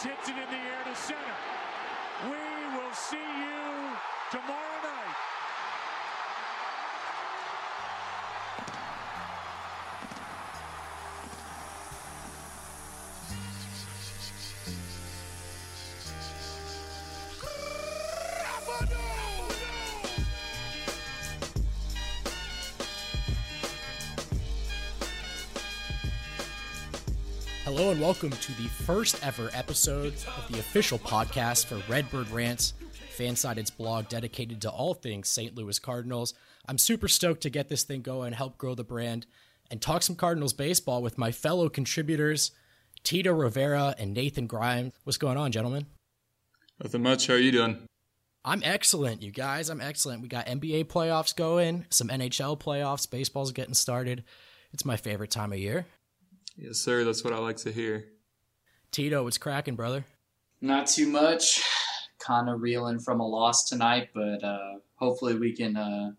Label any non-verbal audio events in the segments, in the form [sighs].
Alvarez hits it in the air to center. We will see you tomorrow night. And welcome to the first ever episode of the official podcast for Redbird Rants, Fansided's blog dedicated to all things St. Louis Cardinals. I'm super stoked to get this thing going, help grow the brand, and talk some Cardinals baseball with my fellow contributors, Tito Rivera and Nathan Grimes. What's going on, gentlemen? Nothing much. How are you doing? I'm excellent, you guys. I'm excellent. We got NBA playoffs going, some NHL playoffs, baseball's getting started. It's my favorite time of year. Yes, sir. That's what I like to hear. Tito, what's cracking, brother? Not too much. Kind of reeling from a loss tonight, but uh, hopefully we can uh,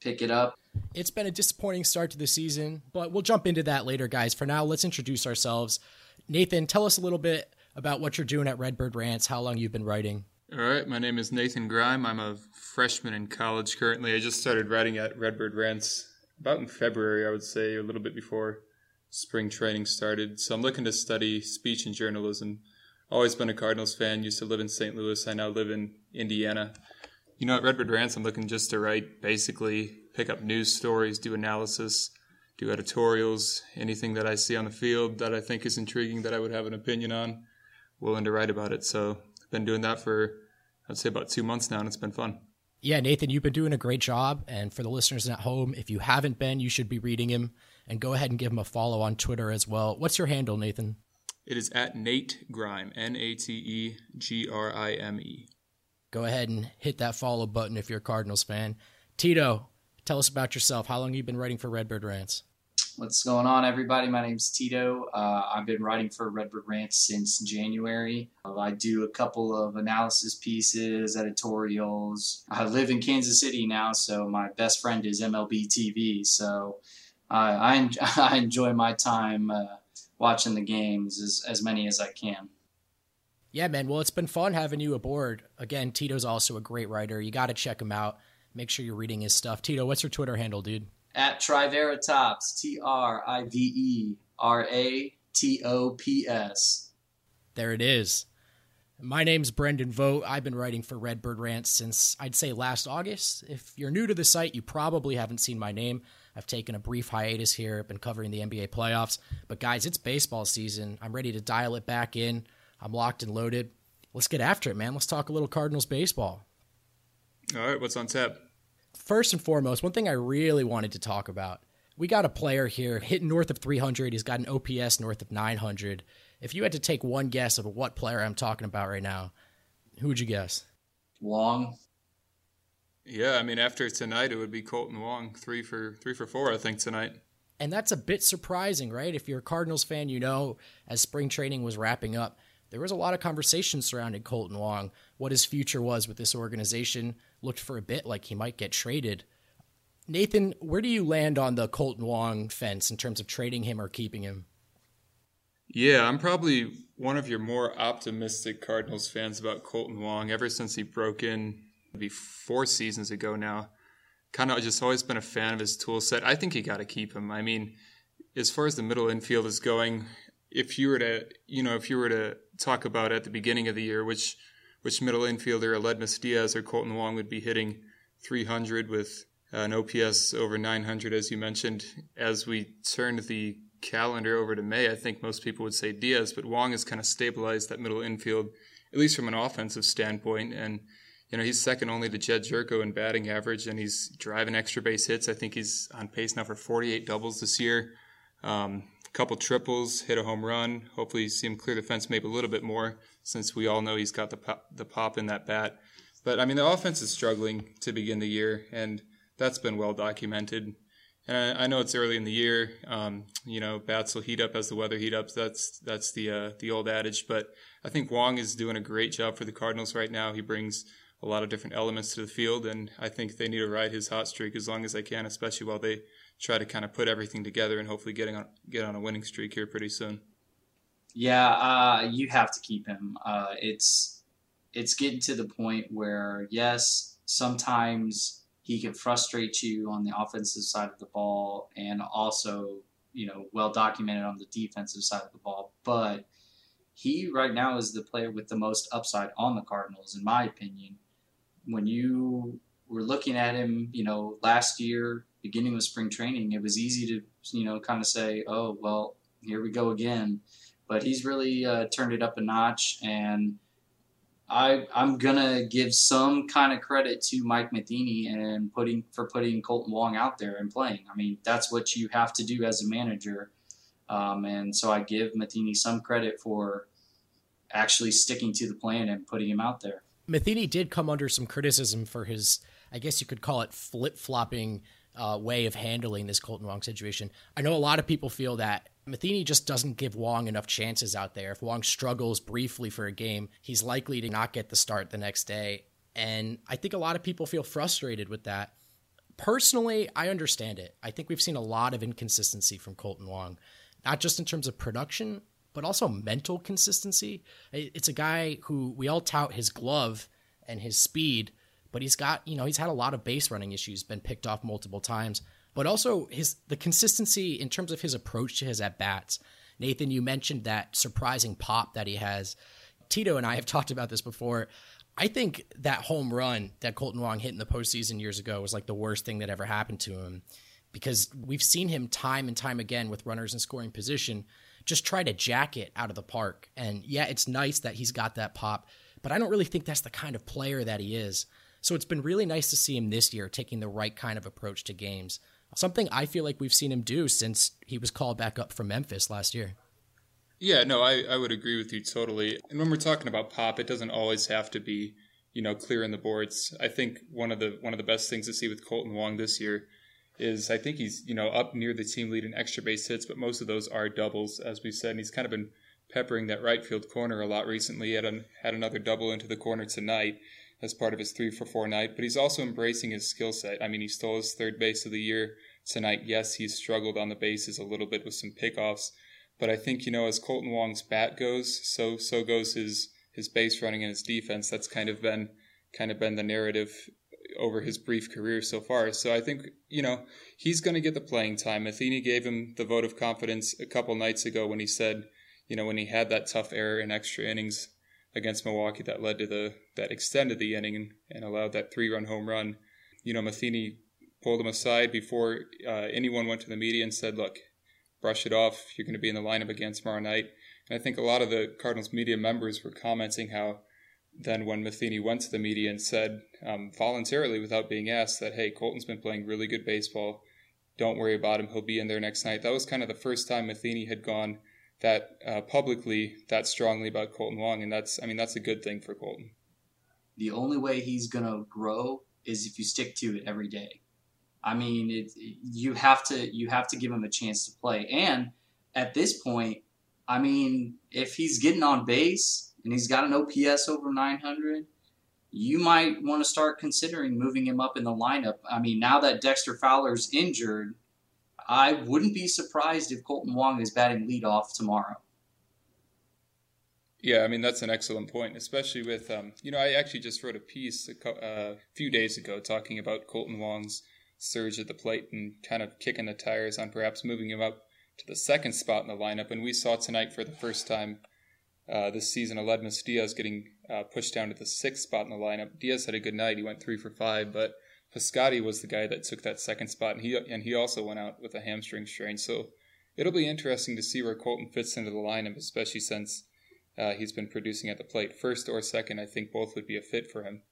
pick it up. It's been a disappointing start to the season, but we'll jump into that later, guys. For now, let's introduce ourselves. Nathan, tell us a little bit about what you're doing at Redbird Rants, how long you've been writing. All right. My name is Nathan Grime. I'm a freshman in college currently. I just started writing at Redbird Rants about in February, I would say, a little bit before spring training started. So I'm looking to study speech and journalism. Always been a Cardinals fan. Used to live in St. Louis. I now live in Indiana. You know, at Redbird Rants, I'm looking just to write, basically pick up news stories, do analysis, do editorials, anything that I see on the field that I think is intriguing that I would have an opinion on, willing to write about it. So I've been doing that for, I'd say, about two months now, and it's been fun. Yeah, Nathan, you've been doing a great job. And for the listeners at home, if you haven't been, you should be reading him and go ahead and give him a follow on Twitter as well. What's your handle, Nathan? It is at Nate Grime, N A T E G R I M E. Go ahead and hit that follow button if you're a Cardinals fan. Tito, tell us about yourself. How long have you been writing for Redbird Rants? What's going on, everybody? My name's Tito. Uh, I've been writing for Redbird Rants since January. Uh, I do a couple of analysis pieces, editorials. I live in Kansas City now, so my best friend is MLB TV. So I, I, [laughs] I enjoy my time uh, watching the games as, as many as I can. Yeah, man. Well, it's been fun having you aboard. Again, Tito's also a great writer. You got to check him out. Make sure you're reading his stuff. Tito, what's your Twitter handle, dude? At Triveratops, T R I V E R A T O P S. There it is. My name's Brendan Vogt. I've been writing for Redbird Rants since I'd say last August. If you're new to the site, you probably haven't seen my name. I've taken a brief hiatus here. I've been covering the NBA playoffs. But guys, it's baseball season. I'm ready to dial it back in. I'm locked and loaded. Let's get after it, man. Let's talk a little Cardinals baseball. All right, what's on tap? First and foremost, one thing I really wanted to talk about. We got a player here hitting north of 300. He's got an OPS north of 900. If you had to take one guess of what player I'm talking about right now, who would you guess? Wong. Yeah, I mean, after tonight, it would be Kolten Wong, three for three for four, I think tonight. And that's a bit surprising, right? If you're a Cardinals fan, you know, as spring training was wrapping up, there was a lot of conversation surrounding Kolten Wong, what his future was with this organization. Looked for a bit like he might get traded. Nathan, where do you land on the Kolten Wong fence in terms of trading him or keeping him? Yeah, I'm probably one of your more optimistic Cardinals fans about Kolten Wong ever since he broke in maybe four seasons ago now. Kind of just always been a fan of his tool set. I think you got to keep him. I mean, as far as the middle infield is going, if you were to, you know, if you were to talk about at the beginning of the year, which which middle infielder, Aledmys Diaz or Kolten Wong, would be hitting 300 with an OPS over 900, as you mentioned. As we turned the calendar over to May, I think most people would say Diaz, but Wong has kind of stabilized that middle infield, at least from an offensive standpoint. And, you know, he's second only to Jedd Gyorko in batting average, and he's driving extra base hits. I think he's on pace now for 48 doubles this year. Um, a couple triples, hit a home run. Hopefully, see him clear the fence maybe a little bit more, since we all know he's got the pop, the pop in that bat. But I mean, the offense is struggling to begin the year, and that's been well documented. And I, I know it's early in the year. Um, you know, bats will heat up as the weather heat up. That's that's the uh, the old adage. But I think Wong is doing a great job for the Cardinals right now. He brings a lot of different elements to the field, and I think they need to ride his hot streak as long as they can, especially while they try to kind of put everything together and hopefully getting on get on a winning streak here pretty soon. Yeah, uh, you have to keep him. Uh, it's it's getting to the point where yes, sometimes he can frustrate you on the offensive side of the ball, and also you know well documented on the defensive side of the ball. But he right now is the player with the most upside on the Cardinals, in my opinion. When you were looking at him, you know, last year, beginning of spring training, it was easy to, you know, kind of say, oh, well, here we go again. But he's really uh, turned it up a notch, and I I'm gonna give some kind of credit to Mike Matheny and putting for putting Kolten Wong out there and playing. I mean, that's what you have to do as a manager, um, and so I give Matheny some credit for actually sticking to the plan and putting him out there. Matheny did come under some criticism for his, I guess you could call it flip flopping uh, way of handling this Kolten Wong situation. I know a lot of people feel that Matheny just doesn't give Wong enough chances out there. If Wong struggles briefly for a game, he's likely to not get the start the next day. And I think a lot of people feel frustrated with that. Personally, I understand it. I think we've seen a lot of inconsistency from Kolten Wong, not just in terms of production, but also mental consistency. It's a guy who we all tout his glove and his speed, but he's got, you know, he's had a lot of base running issues, been picked off multiple times, but also his the consistency in terms of his approach to his at bats. Nathan, you mentioned that surprising pop that he has. Tito and I have [laughs] talked about this before. I think that home run that Kolten Wong hit in the postseason years ago was like the worst thing that ever happened to him because we've seen him time and time again with runners in scoring position just try to jack it out of the park. And yeah, it's nice that he's got that pop, but I don't really think that's the kind of player that he is. So it's been really nice to see him this year taking the right kind of approach to games. Something I feel like we've seen him do since he was called back up from Memphis last year. Yeah, no, I, I would agree with you totally. And when we're talking about pop, it doesn't always have to be, you know, clear in the boards. I think one of the one of the best things to see with Kolten Wong this year is I think he's you know up near the team lead in extra base hits, but most of those are doubles, as we said. And he's kind of been peppering that right field corner a lot recently. Had, an, had another double into the corner tonight as part of his three for four night, but he's also embracing his skill set. I mean, he stole his third base of the year tonight. Yes, he's struggled on the bases a little bit with some pickoffs, but I think you know as Kolten Wong's bat goes, so so goes his his base running and his defense. That's kind of been kind of been the narrative over his brief career so far. So I think, you know, he's going to get the playing time. Matheny gave him the vote of confidence a couple nights ago when he said, you know, when he had that tough error in extra innings against Milwaukee that led to the, that extended the inning and, and allowed that three run home run. You know, Matheny pulled him aside before uh, anyone went to the media and said, look, brush it off. You're going to be in the lineup again tomorrow night. And I think a lot of the Cardinals media members were commenting how then when Matheny went to the media and said um, voluntarily without being asked that, hey, Kolten's been playing really good baseball. Don't worry about him. He'll be in there next night. That was kind of the first time Matheny had gone that uh, publicly that strongly about Kolten Wong, and that's I mean that's a good thing for Kolten. The only way he's gonna grow is if you stick to it every day. I mean, it, you have to you have to give him a chance to play, and at this point, I mean, if he's getting on base and he's got an OPS over 900, you might want to start considering moving him up in the lineup. I mean, now that Dexter Fowler's injured, I wouldn't be surprised if Kolten Wong is batting leadoff tomorrow. Yeah, I mean that's an excellent point, especially with um, you know I actually just wrote a piece a co- uh, few days ago talking about Kolten Wong's surge at the plate and kind of kicking the tires on perhaps moving him up to the second spot in the lineup. And we saw tonight for the first time uh, this season, Aledmys Diaz getting uh, pushed down to the sixth spot in the lineup. Diaz had a good night; he went three for five, but Piscotty was the guy that took that second spot, and he and he also went out with a hamstring strain. So it'll be interesting to see where Kolten fits into the lineup, especially since uh, he's been producing at the plate. First or second, I think both would be a fit for him.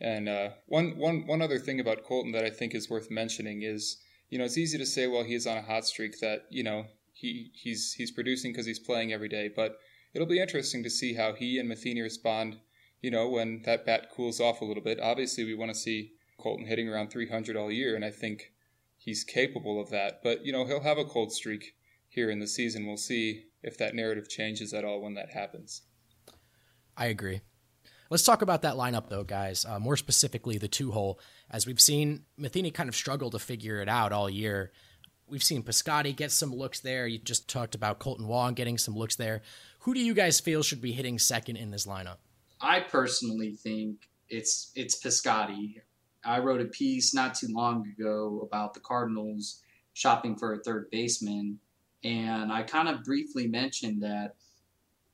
And uh, one one one other thing about Kolten that I think is worth mentioning is, you know, it's easy to say, well, he's on a hot streak that you know he he's he's producing because he's playing every day, but it'll be interesting to see how he and Matheny respond, you know, when that bat cools off a little bit. Obviously, we want to see Kolten hitting around 300 all year, and I think he's capable of that. But, you know, he'll have a cold streak here in the season. We'll see if that narrative changes at all when that happens. I agree. Let's talk about that lineup, though, guys. Uh, more specifically, the two hole. As we've seen, Matheny kind of struggled to figure it out all year. We've seen Piscotty get some looks there. You just talked about Kolten Wong getting some looks there. Who do you guys feel should be hitting second in this lineup? I personally think it's it's Piscotty. I wrote a piece not too long ago about the Cardinals shopping for a third baseman, and I kind of briefly mentioned that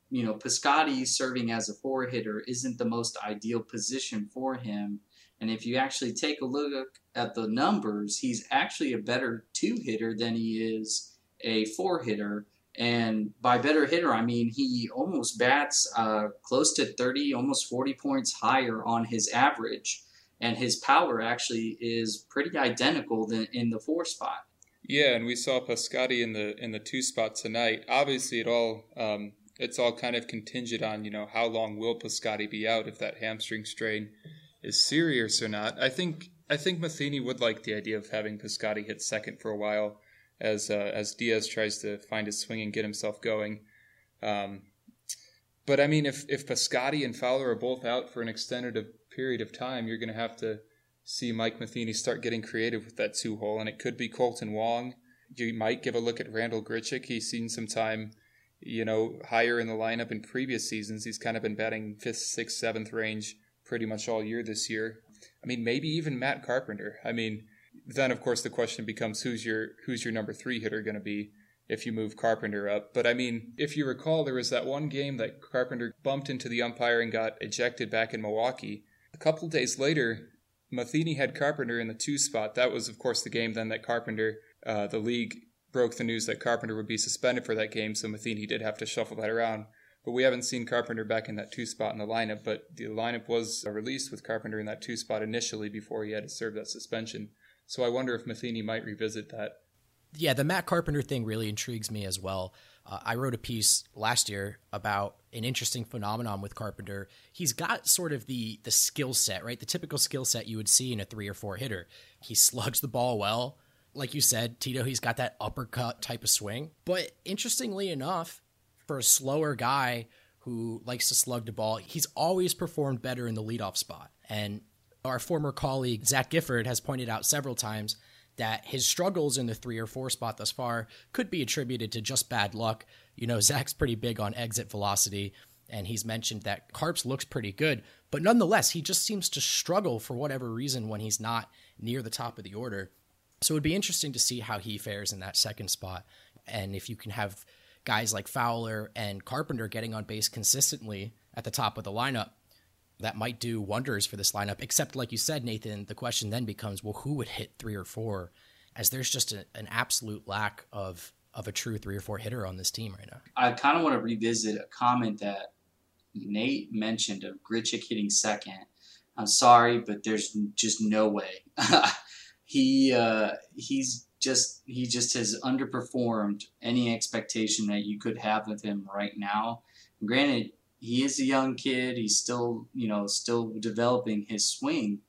you know Piscotty serving as a four hitter isn't the most ideal position for him. And if you actually take a look at the numbers, he's actually a better two hitter than he is a four hitter. And by better hitter, I mean he almost bats uh, close to 30, almost 40 points higher on his average. And his power actually is pretty identical than in the four spot. Yeah, and we saw Piscotty in the in the two spot tonight. Obviously, it all um, it's all kind of contingent on you know how long will Piscotty be out if that hamstring strain is serious or not. I think I think Matheny would like the idea of having Piscotty hit second for a while as uh, as Diaz tries to find his swing and get himself going. Um, but I mean, if if Piscotty and Fowler are both out for an extended period of time, you're going to have to see Mike Matheny start getting creative with that two hole, and it could be Kolten Wong. You might give a look at Randall Grichuk. He's seen some time, you know, higher in the lineup in previous seasons. He's kind of been batting fifth, sixth, seventh range pretty much all year this year. I mean, maybe even Matt Carpenter. I mean, then of course the question becomes who's your who's your number three hitter going to be if you move Carpenter up. But I mean, if you recall, there was that one game that Carpenter bumped into the umpire and got ejected back in Milwaukee. A couple days later, Matheny had Carpenter in the two spot. That was, of course, the game then that Carpenter, uh, the league broke the news that Carpenter would be suspended for that game, so Matheny did have to shuffle that around. But we haven't seen Carpenter back in that two spot in the lineup. But the lineup was released with Carpenter in that two spot initially before he had to serve that suspension. So I wonder if Matheny might revisit that. Yeah, the Matt Carpenter thing really intrigues me as well. Uh, I wrote a piece last year about an interesting phenomenon with Carpenter. He's got sort of the the skill set, right? The typical skill set you would see in a three or four hitter. He slugs the ball well. Like you said, Tito, he's got that uppercut type of swing. But interestingly enough, for a slower guy who likes to slug the ball, he's always performed better in the leadoff spot. And our former colleague Zach Gifford has pointed out several times that his struggles in the three or four spot thus far could be attributed to just bad luck. You know, [laughs] Zach's pretty big on exit velocity, and he's mentioned that Carps looks pretty good, but nonetheless, he just seems to struggle for whatever reason when he's not near the top of the order. So it would be interesting to see how he fares in that second spot. And if you can have guys like Fowler and Carpenter getting on base consistently at the top of the lineup, that might do wonders for this lineup. Except, like you said, Nathan, the question then becomes, well, who would hit three or four? As there's just a, an absolute lack of of a true three or four hitter on this team right now. I kind of want to revisit a comment that Nate mentioned of Grichuk hitting second. I'm sorry, but there's just no way. [laughs] he uh, he's just he just has underperformed any expectation that you could have of him right now. Granted, he is a young kid. He's still, you know, still developing his swing.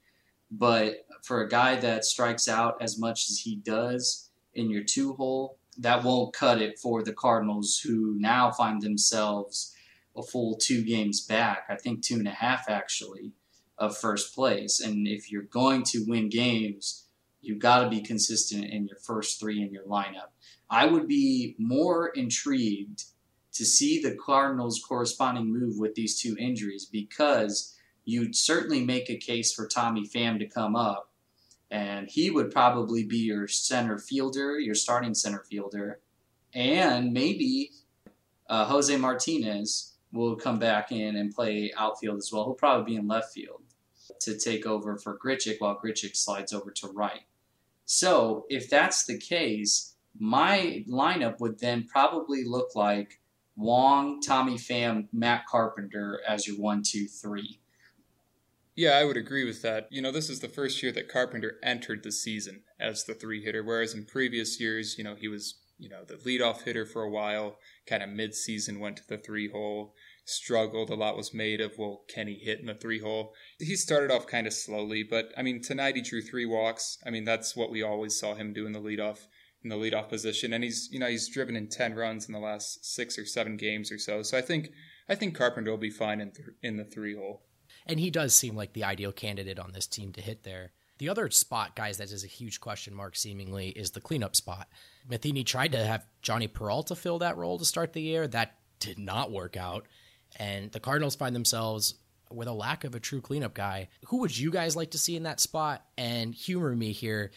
But for a guy that strikes out as much as he does in your two hole, that won't cut it for the Cardinals, who now find themselves a full two games back. I think two and a half actually of first place. And if you're going to win games, you've got to be consistent in your first three in your lineup. I would be more intrigued to see the Cardinals' corresponding move with these two injuries because you'd certainly make a case for Tommy Pham to come up, and he would probably be your center fielder, your starting center fielder, and maybe uh, Jose Martinez will come back in and play outfield as well. He'll probably be in left field to take over for Grichuk while Grichuk slides over to right. So if that's the case, my lineup would then probably look like Wong, Tommy Pham, Matt Carpenter as your one, two, three. Yeah, I would agree with that. You know, this is the first year that Carpenter entered the season as the three hitter, whereas in previous years, you know, he was, you know, the leadoff hitter for a while, kind of mid season went to the three hole, struggled. A lot was made of, well, can he hit in the three hole? He started off kind of slowly, but I mean, tonight he drew three walks. I mean, that's what we always saw him do in the leadoff in the leadoff position, and he's you know he's driven in ten runs in the last six or seven games or so. So I think I think Carpenter will be fine in th- in the three hole. And he does seem like the ideal candidate on this team to hit there. The other spot, guys, that is a huge question mark seemingly is the cleanup spot. Matheny tried to have Jhonny Peralta fill that role to start the year. That did not work out. And the Cardinals find themselves with a lack of a true cleanup guy. Who would you guys like to see in that spot? And humor me here.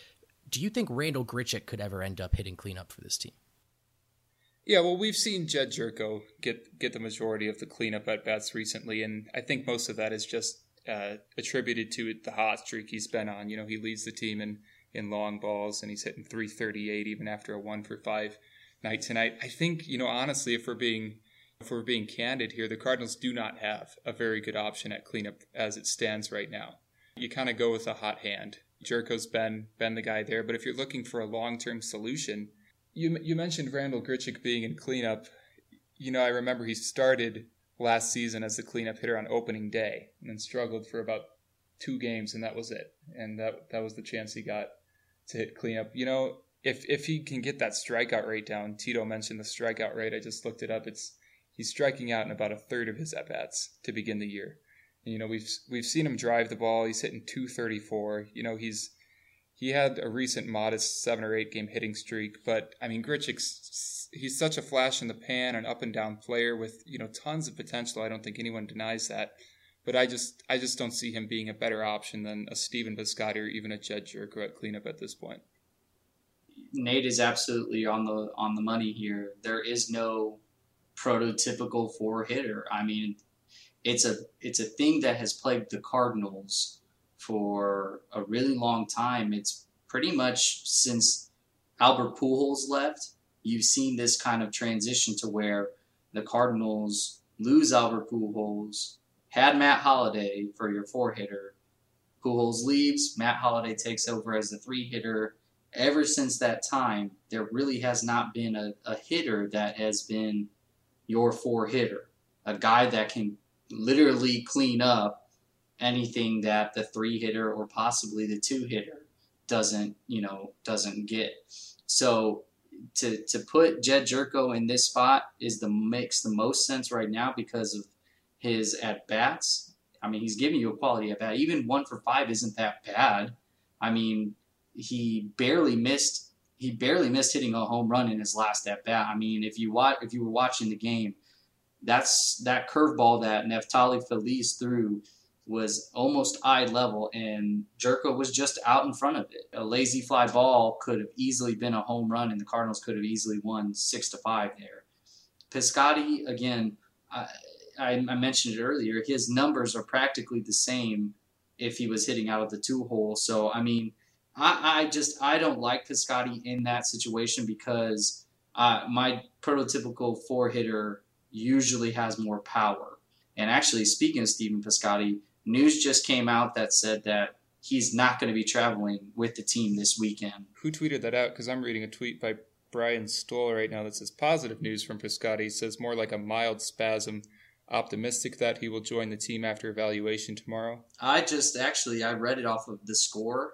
Do you think Randall Grichuk could ever end up hitting cleanup for this team? Yeah, well, we've seen Jedd Gyorko get get the majority of the cleanup at bats recently, and I think most of that is just uh, attributed to the hot streak he's been on. You know, he leads the team in in long balls, and he's hitting 338 even after a one for five night tonight. I think you know honestly, if we're being if we're being candid here, the Cardinals do not have a very good option at cleanup as it stands right now. You kind of go with a hot hand. Gyorko's been been the guy there, but if you're looking for a long term solution, you you mentioned Randall Grichuk being in cleanup. You know, I remember he started last season as the cleanup hitter on opening day and then struggled for about two games and that was it. And that that was the chance he got to hit cleanup. You know, if if he can get that strikeout rate down, Tito mentioned the strikeout rate. I just looked it up. It's he's striking out in about a third of his at bats to begin the year. You know, we've we've seen him drive the ball. He's hitting 234. You know, he's he had a recent modest seven or eight game hitting streak, but I mean, Grichuk's he's such a flash in the pan, an up and down player with you know tons of potential. I don't think anyone denies that, but I just I just don't see him being a better option than a Stephen Piscotty or even a Jedd Gyorko at cleanup at this point. Nate is absolutely on the on the money here. There is no prototypical four hitter. I mean, it's a it's a thing that has plagued the Cardinals for a really long time. It's pretty much since Albert Pujols left, you've seen this kind of transition to where the Cardinals lose Albert Pujols, had Matt Holliday for your four hitter. Pujols leaves, Matt Holliday takes over as the three hitter. Ever since that time, there really has not been a, a hitter that has been your four hitter, a guy that can literally clean up anything that the three hitter or possibly the two hitter doesn't you know doesn't get. So to to put Jedd Gyorko in this spot is the makes the most sense right now because of his at bats. I mean, he's giving you a quality at bat. Even one for five isn't that bad. I mean, he barely missed. He barely missed hitting a home run in his last at bat. I mean, if you watch, if you were watching the game, that's that curveball that Neftali Feliz threw was almost eye level, and Gyorko was just out in front of it. A lazy fly ball could have easily been a home run, and the Cardinals could have easily won six to five there. Piscotty, again, I, I, mentioned it earlier. His numbers are practically the same if he was hitting out of the two hole. So I mean, I, I just I don't like Piscotty in that situation because uh, my prototypical four hitter usually has more power. And actually, speaking of Stephen Piscotty, news just came out that said that he's not going to be traveling with the team this weekend. Who tweeted that out? Because I'm reading a tweet by Brian Stull right now that says positive news from Piscotty. Says more like a mild spasm. Optimistic that he will join the team after evaluation tomorrow. I just actually I read it off of the score.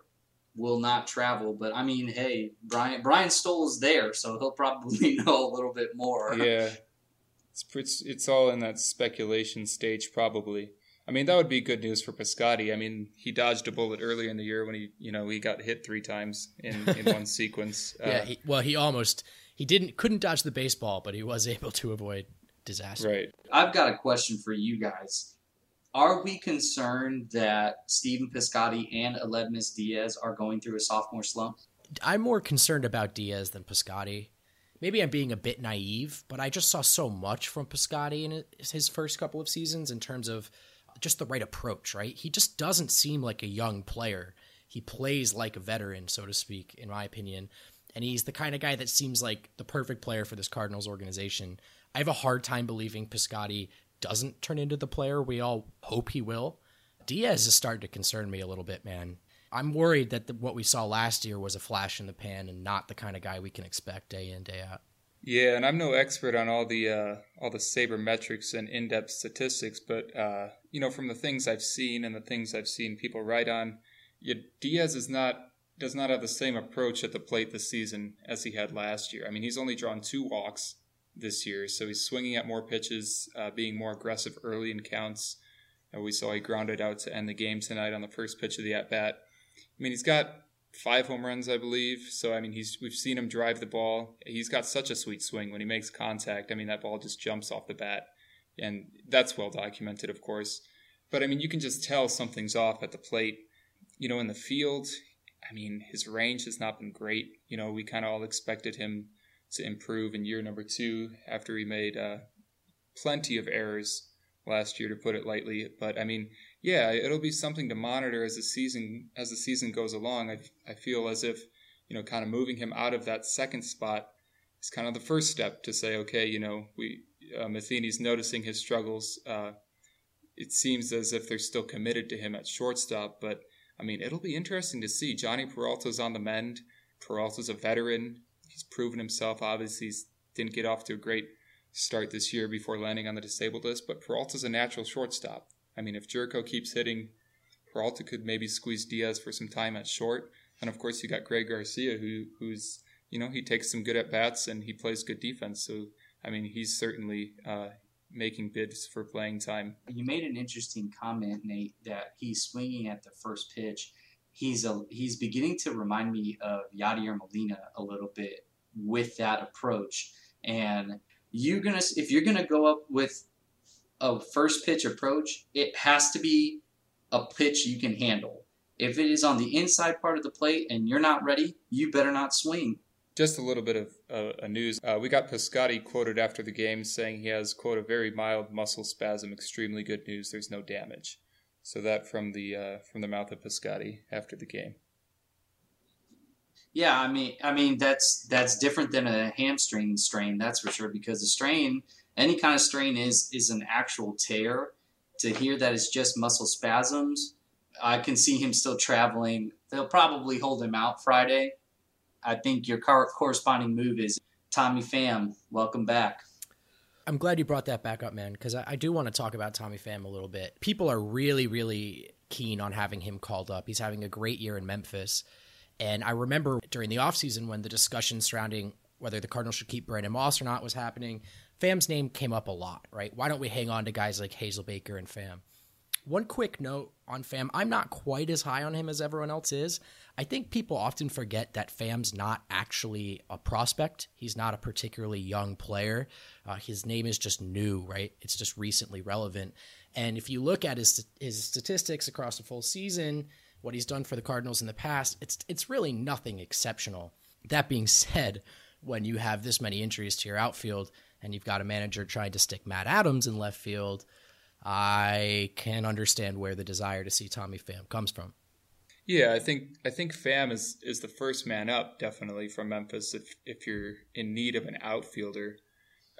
Will not travel, but I mean, hey, Brian Brian Stull is there, so he'll probably [laughs] know a little bit more. Yeah, it's it's, it's all in that speculation stage, probably. I mean, that would be good news for Piscotty. I mean, he dodged a bullet earlier in the year when he, you know, he got hit three times in, in one [laughs] sequence. Uh, yeah, he, well, he almost he didn't couldn't dodge the baseball, but he was [laughs] able to avoid disaster. Right. I've got a question for you guys. Are we concerned that Stephen Piscotty and Aledmys Diaz are going through a sophomore slump? I'm more concerned about Diaz than Piscotty. Maybe I'm being a bit naive, but I just saw so much from Piscotty in his first couple of seasons in terms of just the right approach, right? He just doesn't seem like a young player. He plays like a veteran, so to speak, in my opinion. And he's the kind of guy that seems like the perfect player for this Cardinals organization. I have a hard time believing Piscotty doesn't turn into the player we all hope he will. Diaz is starting to concern me a little bit, man. I'm worried that the, what we saw last year was a flash in the pan and not the kind of guy we can expect day in day out. Yeah, and I'm no expert on all the uh, all the sabermetrics and in-depth statistics, but uh, you know, from the things I've seen and the things I've seen people write on, Diaz is not does not have the same approach at the plate this season as he had last year. I mean, he's only drawn two walks this year, so he's swinging at more pitches, uh, being more aggressive early in counts. Uh, we saw he grounded out to end the game tonight on the first pitch of the at bat. I mean, he's got five home runs, I believe. So I mean, he's we've seen him drive the ball. He's got such a sweet swing when he makes contact. I mean, that ball just jumps off the bat, and that's well documented, of course. But I mean, you can just tell something's off at the plate. You know, in the field, I mean, his range has not been great. You know, we kind of all expected him to improve in year number two after he made uh, plenty of errors last year, to put it lightly. But I mean, yeah, it'll be something to monitor as the season as the season goes along. I, I feel as if you know, kind of moving him out of that second spot is kind of the first step to say, okay, you know, we uh, Matheny's noticing his struggles. Uh, it seems as if they're still committed to him at shortstop, but I mean, it'll be interesting to see. Jhonny Peralta's on the mend. Peralta's a veteran. He's proven himself. Obviously, didn't get off to a great start this year before landing on the disabled list, but Peralta's a natural shortstop. I mean, if Gyorko keeps hitting, Peralta could maybe squeeze Diaz for some time at short. And of course, you got Greg Garcia, who who's you know he takes some good at bats and he plays good defense. So I mean, he's certainly uh, making bids for playing time. You made an interesting comment, Nate, that he's swinging at the first pitch. He's a he's beginning to remind me of Yadier Molina a little bit with that approach. And you're gonna if you're gonna go up with a first pitch approach, it has to be a pitch you can handle. If it is on the inside part of the plate and you're not ready, you better not swing. Just a little bit of uh, news. Uh, we got Piscotty quoted after the game saying he has, quote, a very mild muscle spasm, extremely good news, there's no damage. So that from the uh, from the mouth of Piscotty after the game. Yeah, I mean, I mean that's that's different than a hamstring strain, that's for sure. Because the strain, any kind of strain is is an actual tear. To hear that it's just muscle spasms, I can see him still traveling. They'll probably hold him out Friday. I think your corresponding move is Tommy Pham. Welcome back. I'm glad you brought that back up, man, because I, I, do want to talk about Tommy Pham a little bit. People are really, really keen on having him called up. He's having a great year in Memphis. And I remember during the offseason when the discussion surrounding whether the Cardinals should keep Brandon Moss or not was happening, Pham's name came up a lot, right? Why don't we hang on to guys like Hazelbaker and Pham? One quick note on Pham. I'm not quite as high on him as everyone else is. I think people often forget that Pham's not actually a prospect. He's not a particularly young player. Uh, his name is just new, right? It's just recently relevant. And if you look at his his statistics across the full season, what he's done for the Cardinals in the past, it's it's really nothing exceptional. That being said, when you have this many injuries to your outfield and you've got a manager trying to stick Matt Adams in left field, I can understand where the desire to see Tommy Pham comes from. Yeah, I think I think Pham is is the first man up definitely from Memphis if if you're in need of an outfielder.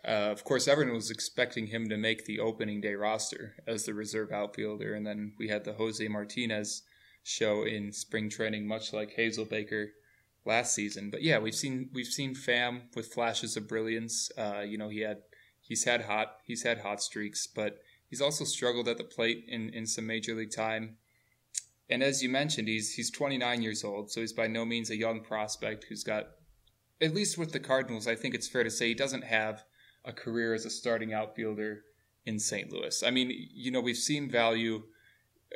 Uh, of course, everyone was expecting him to make the opening day roster as the reserve outfielder, and then we had the Jose Martinez show in spring training, much like Hazelbaker last season. But yeah, we've seen we've seen Pham with flashes of brilliance. Uh, you know, he had he's had hot he's had hot streaks, but he's also struggled at the plate in, in some major league time. And as you mentioned, he's he's 29 years old, so he's by no means a young prospect who's got at least with the Cardinals, I think it's fair to say he doesn't have a career as a starting outfielder in St. Louis. I mean, you know, we've seen value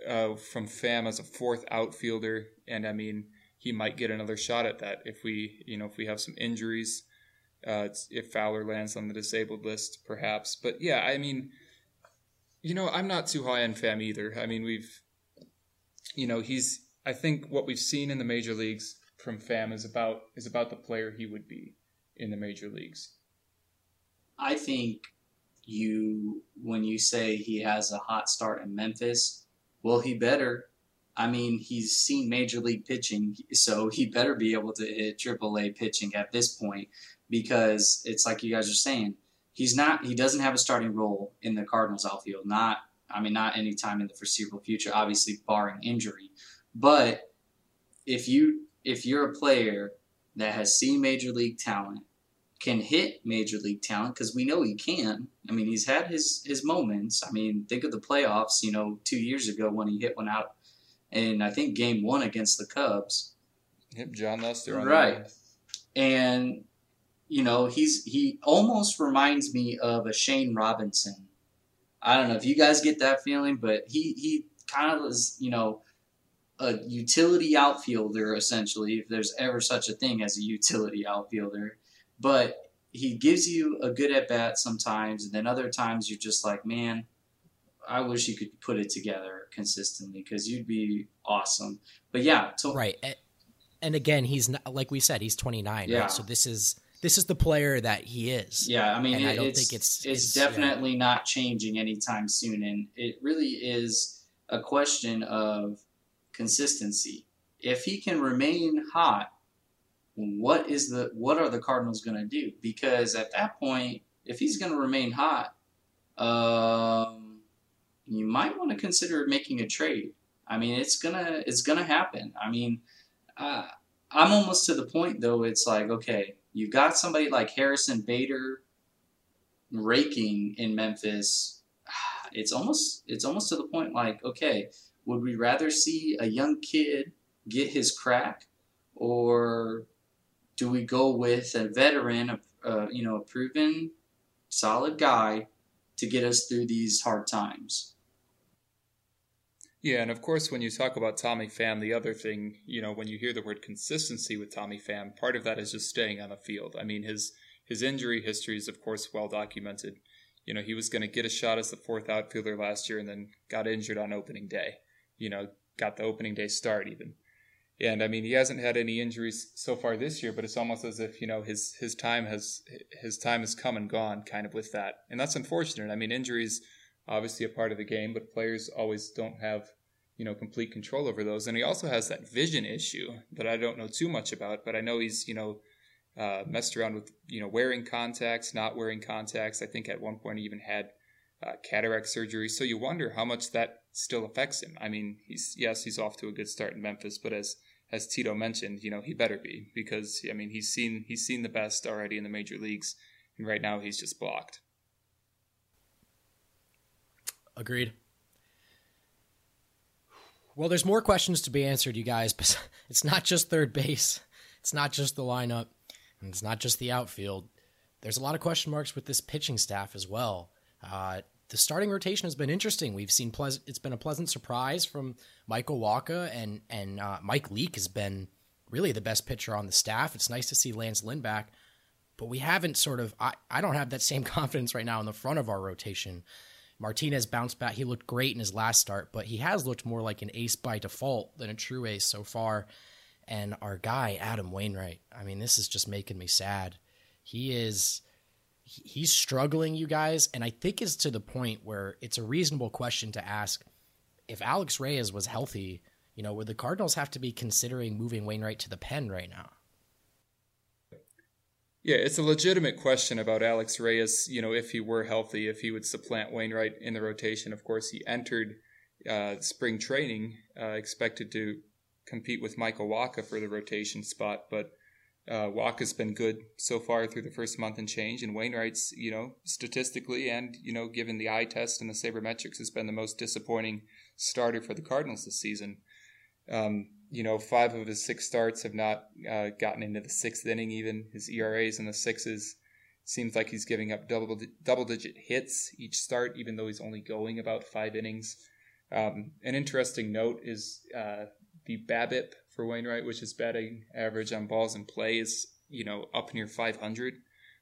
uh, from Pham as a fourth outfielder, and I mean he might get another shot at that if we you know if we have some injuries, uh, if Fowler lands on the disabled list, perhaps. But yeah, I mean, you know, I'm not too high on Pham either. I mean, we've you know he's I think what we've seen in the major leagues from Pham is about is about the player he would be in the major leagues. I think you when you say he has a hot start in Memphis, well, he better. I mean, he's seen major league pitching, so he better be able to hit AAA pitching at this point because it's like you guys are saying, he's not. He doesn't have a starting role in the Cardinals outfield. Not, I mean, not anytime in the foreseeable future. Obviously, barring injury. But if you if you're a player that has seen major league talent can hit major league talent because we know he can. I mean, he's had his his moments. I mean, think of the playoffs. You know, two years ago when he hit one out, and I think game one against the Cubs. Yep, Jon Lester. right, and you know he's he almost reminds me of a Shane Robinson. I don't know if you guys get that feeling, but he he kind of is you know a utility outfielder essentially, if there's ever such a thing as a utility outfielder. But he gives you a good at bat sometimes, and then other times you're just like, man, I wish you could put it together consistently because you'd be awesome. But yeah, to- right. And again, he's not like we said, he's 29. Yeah. Right? So this is this is the player that he is. Yeah, I mean, it, I don't it's, think it's it's, it's definitely yeah. not changing anytime soon, and it really is a question of consistency. If he can remain hot, what is the what are the Cardinals going to do? Because at that point, if he's going to remain hot, um, you might want to consider making a trade. I mean, it's gonna it's gonna happen. I mean, uh, I'm almost to the point though. It's like okay, you've got somebody like Harrison Bader raking in Memphis. [sighs] It's almost it's almost to the point like okay, would we rather see a young kid get his crack, or do we go with a veteran, a, you know, a proven, solid guy to get us through these hard times? Yeah, and of course, when you talk about Tommy Pham, the other thing, you know, when you hear the word consistency with Tommy Pham, part of that is just staying on the field. I mean, his his injury history is, of course, well documented. You know, he was going to get a shot as the fourth outfielder last year and then got injured on opening day you know, got the opening day start even. And I mean, he hasn't had any injuries so far this year, but it's almost as if you know his his time has his time has come and gone, kind of with that, and that's unfortunate. I mean, injuries obviously a part of the game, but players always don't have you know complete control over those. And he also has that vision issue that I don't know too much about, but I know he's you know uh, messed around with you know wearing contacts, not wearing contacts. I think at one point he even had uh, cataract surgery. So you wonder how much that still affects him. I mean, he's yes, he's off to a good start in Memphis, but as as Tito mentioned, you know, he better be because I mean, he's seen he's seen the best already in the major leagues, and right now he's just blocked. Agreed. Well, there's more questions to be answered, you guys, [laughs] but it's not just third base. It's not just the lineup, and it's not just the outfield. There's a lot of question marks with this pitching staff as well. Uh, the starting rotation has been interesting. We've seen pleasant. It's been a pleasant surprise from Michael Wacha and and uh, Mike Leake has been really the best pitcher on the staff. It's nice to see Lance Lynn back, but we haven't sort of. I I don't have that same [laughs] confidence right now in the front of our rotation. Martinez bounced back. He looked great in his last start, but he has looked more like an ace by default than a true ace so far. And our guy Adam Wainwright. I mean, this is just making me sad. He is he's struggling, you guys, and I think it's to the point where it's a reasonable question to ask if Alex Reyes was healthy, you know, would the Cardinals have to be considering moving Wainwright to the pen right now? Yeah, it's a legitimate question about Alex Reyes. You know, if he were healthy, if he would supplant Wainwright in the rotation. Of course, he entered uh, spring training uh, expected to compete with Michael Wacha for the rotation spot, but uh, Wacha's been good so far through the first month and change, and Wainwright's, you know, statistically and you know, given the eye test and the sabermetrics, has been the most disappointing starter for the Cardinals this season. Um, you know, five of his six starts have not uh, gotten into the sixth inning. Even his ERAs in the sixes seems like he's giving up double double digit hits each start, even though he's only going about five innings. Um, an interesting note is uh, the BABIP for Wainwright, which is batting average on balls in play, is you know up near 500,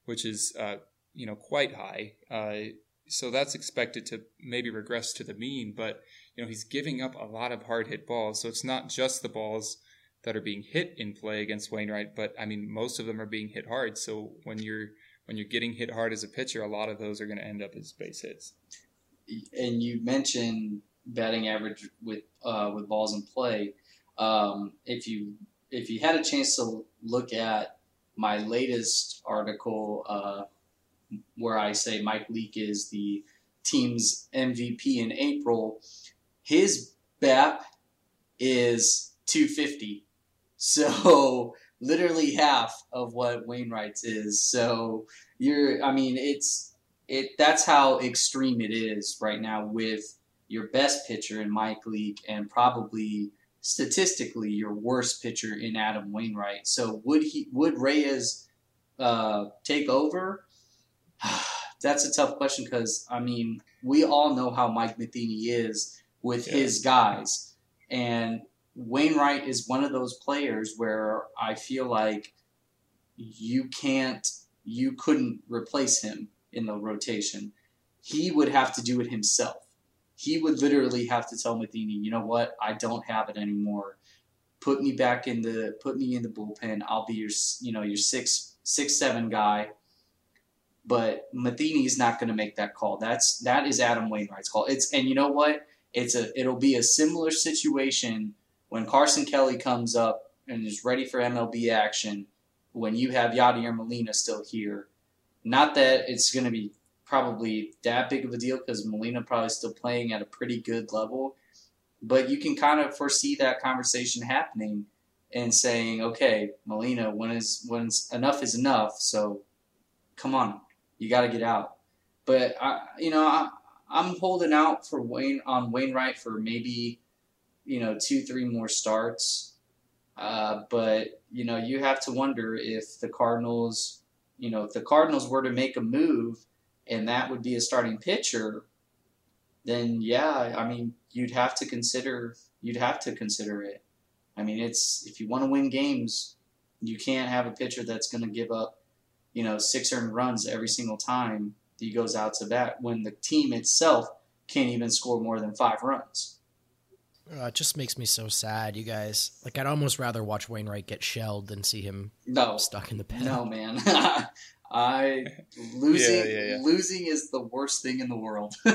which is uh, you know quite high. Uh, so that's expected to maybe regress to the mean, but you know he's giving up a lot of hard hit balls. So it's not just the balls that are being hit in play against Wainwright, but I mean most of them are being hit hard. So when you're when you're getting hit hard as a pitcher, a lot of those are going to end up as base hits. And you mentioned batting average with uh, with balls in play. Um, if you if you had a chance to look at my latest article uh, where I say Mike Leake is the team's MVP in April, his BABIP is 250. So [laughs] literally half of what Wainwright's is. So you're, I mean, it's it. That's how extreme it is right now with your best pitcher in Mike Leake and probably statistically your worst pitcher in Adam Wainwright. So would he would Reyes uh, take over? [sighs] That's a tough question because I mean we all know how Mike Matheny is with yeah. his guys, and Wainwright is one of those players where I feel like you can't, you couldn't replace him in the rotation. He would have to do it himself. He would literally have to tell Matheny, you know what, I don't have it anymore. Put me back in the put me in the bullpen. I'll be your you know your six six seven guy. But Matheny is not going to make that call. That's that is Adam Wainwright's call. It's and you know what? It's a it'll be a similar situation when Carson Kelly comes up and is ready for MLB action. When you have Yadier Molina still here, not that it's going to be probably that big of a deal because Molina probably still playing at a pretty good level, but you can kind of foresee that conversation happening and saying, okay, Molina, when is when's enough is enough. So, come on, you got to get out. But I, you know, I'm holding out for Wayne on Wainwright for maybe, you know, two, three more starts. Uh, but you know, you have to wonder if the Cardinals, you know, if the Cardinals were to make a move, and that would be a starting pitcher, then yeah, I mean, you'd have to consider you'd have to consider it. I mean, it's if you want to win games, you can't have a pitcher that's going to give up, you know, six earned runs every single time he goes out to bat when the team itself can't even score more than five runs. Uh, it just makes me so sad, you guys. Like, I'd almost rather watch Wainwright get shelled than see him no stuck in the pen. No, man. [laughs] I losing Yeah, yeah, yeah. losing is the worst thing in the world. [laughs]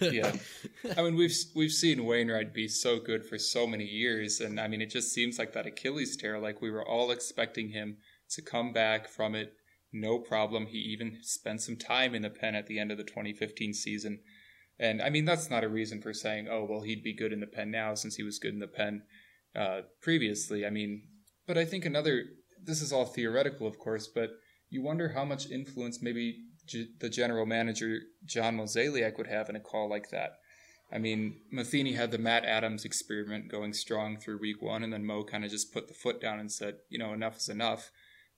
yeah. I mean, we've we've seen Wainwright be so good for so many years, and I mean, it just seems like that Achilles tear. Like we were all expecting him to come back from it, no problem. He even spent some time in the pen at the end of the 2015 season, and I mean, that's not a reason for saying, oh, well, he'd be good in the pen now since he was good in the pen uh, previously. I mean, but I think another. This is all theoretical, of course, but you wonder how much influence maybe G- the general manager John Mozeliak would have in a call like that. I mean, Matheny had the Matt Adams experiment going strong through week one, and then Mo kind of just put the foot down and said, you know, enough is enough.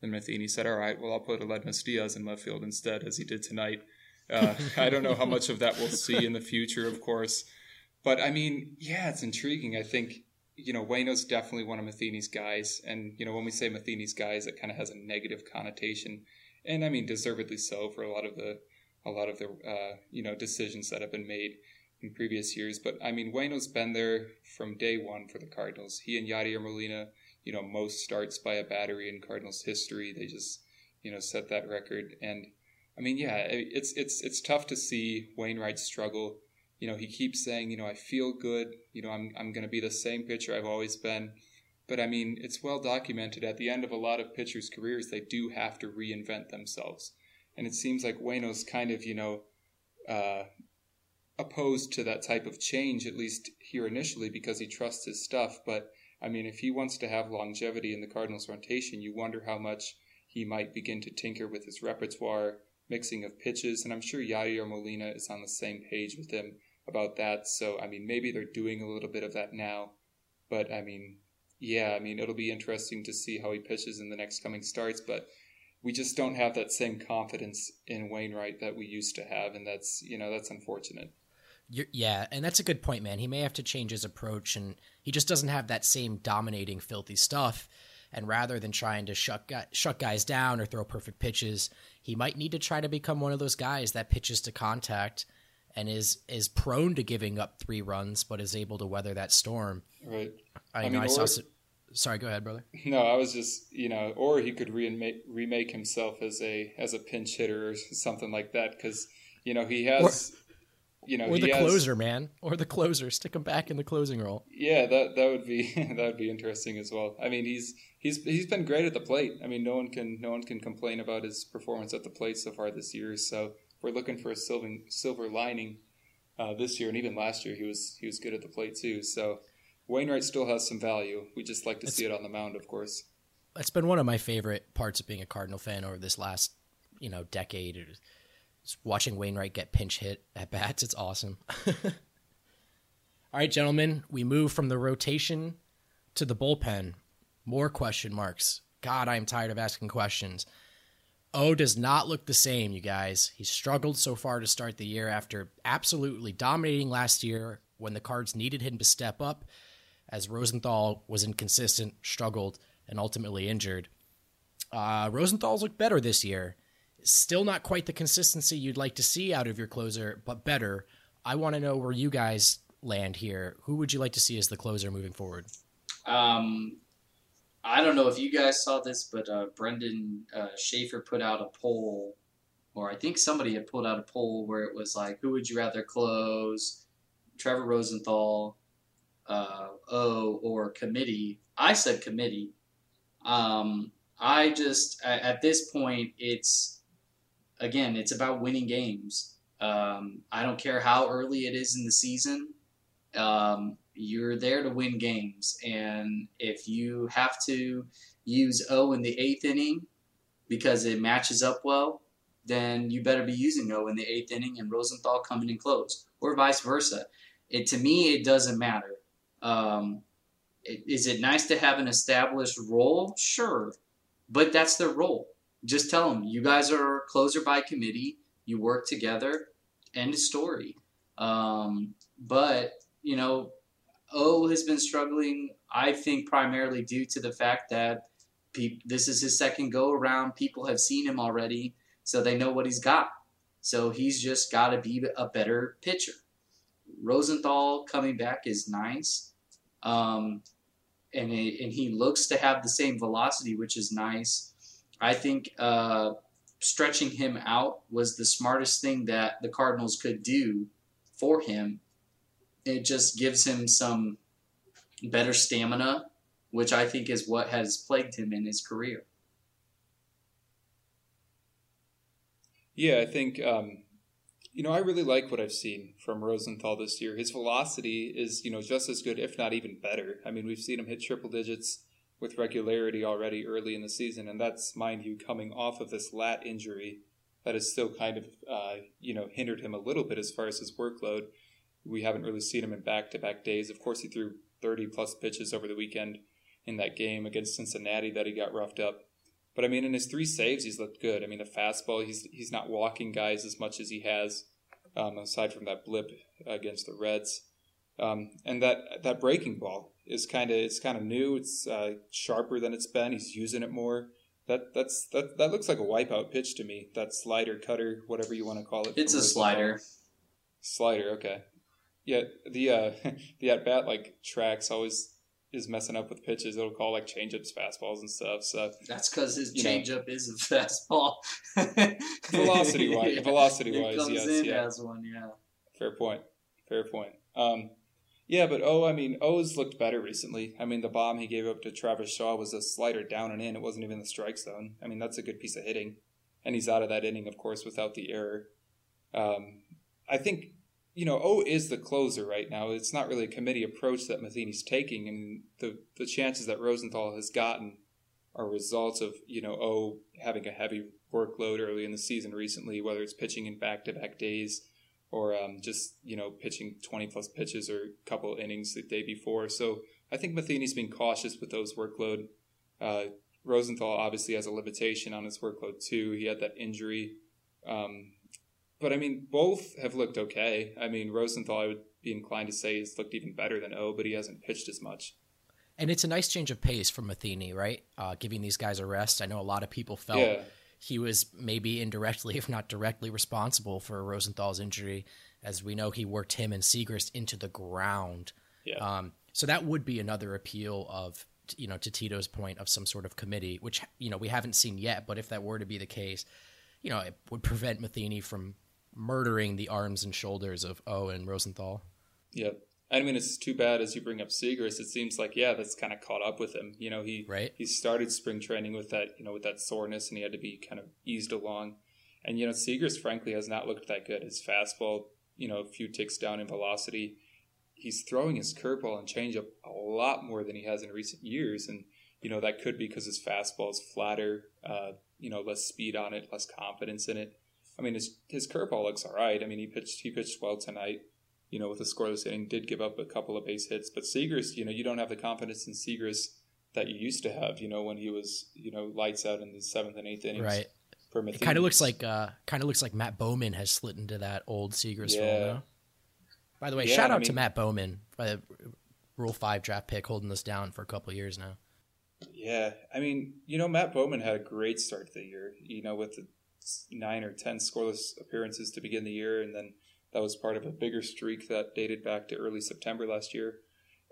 Then Matheny said, all right, well, I'll put Aledmys Diaz in left field instead, as he did tonight. Uh, I don't know how much of that we'll see in the future, of course. But I mean, yeah, it's intriguing. I think, you know, Wayno's definitely one of Matheny's guys. And, you know, when we say Matheny's guys, it kind of has a negative connotation. And I mean, deservedly so for a lot of the, a lot of the, uh, you know, decisions that have been made in previous years. But I mean, Wayno's been there from day one for the Cardinals. He and Yadier Molina, you know, most starts by a battery in Cardinals history. They just, you know, set that record. And I mean, yeah, it's it's it's tough to see Wainwright struggle. You know, he keeps saying, you know, I feel good. You know, I'm I'm going to be the same pitcher I've always been. But I mean, it's well documented. At the end of a lot of pitchers' careers, they do have to reinvent themselves. And it seems like Wayno's kind of, you know, uh, opposed to that type of change, at least here initially, because he trusts his stuff. But I mean, if he wants to have longevity in the Cardinals rotation, you wonder how much he might begin to tinker with his repertoire, mixing of pitches. And I'm sure Yadier Molina is on the same page with him about that. So, I mean, maybe they're doing a little bit of that now. But I mean, yeah, I mean, it'll be interesting to see how he pitches in the next coming starts. But we just don't have that same confidence in Wainwright that we used to have. And that's, you know, that's unfortunate. You're, yeah, and that's a good point, man. He may have to change his approach, and he just doesn't have that same dominating, filthy stuff. And rather than trying to shut shut guys down or throw perfect pitches, he might need to try to become one of those guys that pitches to contact and is is prone to giving up three runs, but is able to weather that storm. Right. I, I know mean, I saw. or- Sorry, go ahead, brother. No, I was just you know, or he could remake remake himself as a as a pinch hitter or something like that because you know he has. You know, Or he the has- closer, man. Or the closer. Stick him back in the closing role. Yeah, that that would be [laughs] that would be interesting as well. I mean, he's he's he's been great at the plate. I mean, no one can no one can complain about his performance at the plate so far this year. So we're looking for a silver silver lining uh, this year, and even last year he was he was good at the plate too. So Wainwright still has some value. We just like to see it on the mound, of course. That's been one of my favorite parts of being a Cardinal fan over this last, you know, decade. Watching Wainwright get pinch hit at bats. It's awesome. [laughs] All right, gentlemen, we move from the rotation to the bullpen. More question marks. God, I'm tired of asking questions. O does not look the same, you guys. He's struggled so far to start the year after absolutely dominating last year when the Cards needed him to step up. as Rosenthal was inconsistent, struggled, and ultimately injured. Uh, Rosenthal's looked better this year. Still not quite the consistency you'd like to see out of your closer, but better. I want to know where you guys land here. Who would you like to see as the closer moving forward? Um, I don't know if you guys saw this, but uh, Brendan uh, Schaefer put out a poll, or I think somebody had pulled out a poll where it was like, who would you rather close, Trevor Rosenthal, uh, O, or committee? I said committee. Um, I just at this point, it's again, it's about winning games. Um, I don't care how early it is in the season. Um, you're there to win games. And if you have to use O in the eighth inning because it matches up well, then you better be using O in the eighth inning and Rosenthal coming in close, or vice versa. It to me, it doesn't matter. Um, it, is it nice to have an established role? Sure, but that's their role. Just tell them you guys are closer by committee. You work together. End of story. Um, but you know, O has been struggling, I think, primarily due to the fact that pe- this is his second go around. People have seen him already, so they know what he's got. So he's just got to be a better pitcher. Rosenthal coming back is nice. Um, and, it, and he looks to have the same velocity, which is nice. I think uh, stretching him out was the smartest thing that the Cardinals could do for him it just gives him some better stamina, which I think is what has plagued him in his career. Yeah, I think um, you know I really like what I've seen from Rosenthal this year. His velocity is you know just as good, if not even better. I mean, we've seen him hit triple digits with regularity already early in the season, and that's mind you coming off of this lat injury that has still kind of uh, you know hindered him a little bit as far as his workload we haven't really seen him in back to back days. Of course, he threw 30 plus pitches over the weekend in that game against Cincinnati that he got roughed up. But I mean, in his three saves, he's looked good. I mean, the fastball, he's he's not walking guys as much as he has, um, aside from that blip against the Reds. Um, and that that breaking ball is kind of it's kind of new. It's uh, sharper than it's been. He's using it more. That that's that that looks like a wipeout pitch to me. That slider, cutter, whatever you want to call it. It's a slider. Slider, okay. Yeah, the uh, [laughs] the at bat like tracks always is messing up with pitches. It'll call like changeups, fastballs, and stuff. So that's because his changeup is a [laughs] fastball. velocity wise, [laughs] yeah. velocity wise, yes, yeah. One, yeah. Fair point. Fair point. Um, yeah, but oh, I mean, Oh's looked better recently. I mean, the bomb he gave up to Travis Shaw was a slider down and in. It wasn't even the strike zone. I mean, that's a good piece of hitting, and he's out of that inning, of course, without the error. Um, I think you know, O is the closer right now. It's not really a committee approach that Matheny's taking, and the the chances that Rosenthal has gotten are results of you know O having a heavy workload early in the season recently, whether it's pitching in back to back days or um, just you know pitching twenty plus pitches or a couple innings the day before. So I think Matheny's been cautious with those workload. Uh, Rosenthal obviously has a limitation on his workload too. He had that injury. Um, but I mean, both have looked okay. I mean, Rosenthal, I would be inclined to say, has looked even better than O, but he hasn't pitched as much. And it's a nice change of pace from Matheny, right? Uh, giving these guys a rest. I know a lot of people felt yeah. He was maybe indirectly, if not directly, responsible for Rosenthal's injury. As we know, he worked him and Siegrist into the ground. Yeah. Um, so that would be another appeal of, you know, to Tito's point of some sort of committee, which, you know, we haven't seen yet. But if that were to be the case, you know, it would prevent Matheny from murdering the arms and shoulders of O and Rosenthal. Yep. I mean, it's too bad as you bring up Siegrist. It seems like yeah, that's kind of caught up with him. You know, he right. he started spring training with that you know with that soreness, and he had to be kind of eased along. And you know, Siegrist frankly has not looked that good. His fastball, you know, a few ticks down in velocity. He's throwing his curveball and changeup a lot more than he has in recent years, and you know that could be because his fastball is flatter, uh, you know, less speed on it, less confidence in it. I mean, his his curveball looks all right. I mean, he pitched he pitched well tonight. You know, with a scoreless inning, did give up a couple of base hits, but Siegrist, you know, you don't have the confidence in Siegrist that you used to have. You know, when he was you know lights out in the seventh and eighth innings. Right. For it kind of looks like uh, kind of looks like Matt Bowman has slid into that old Siegrist yeah. role now. By the way, Yeah, shout I out to Matt Bowman. Uh, Rule Five draft pick holding us down for a couple years now. Yeah, I mean, you know, Matt Bowman had a great start to the year. You know, with the nine or ten scoreless appearances to begin the year, and then that was part of a bigger streak that dated back to early September last year.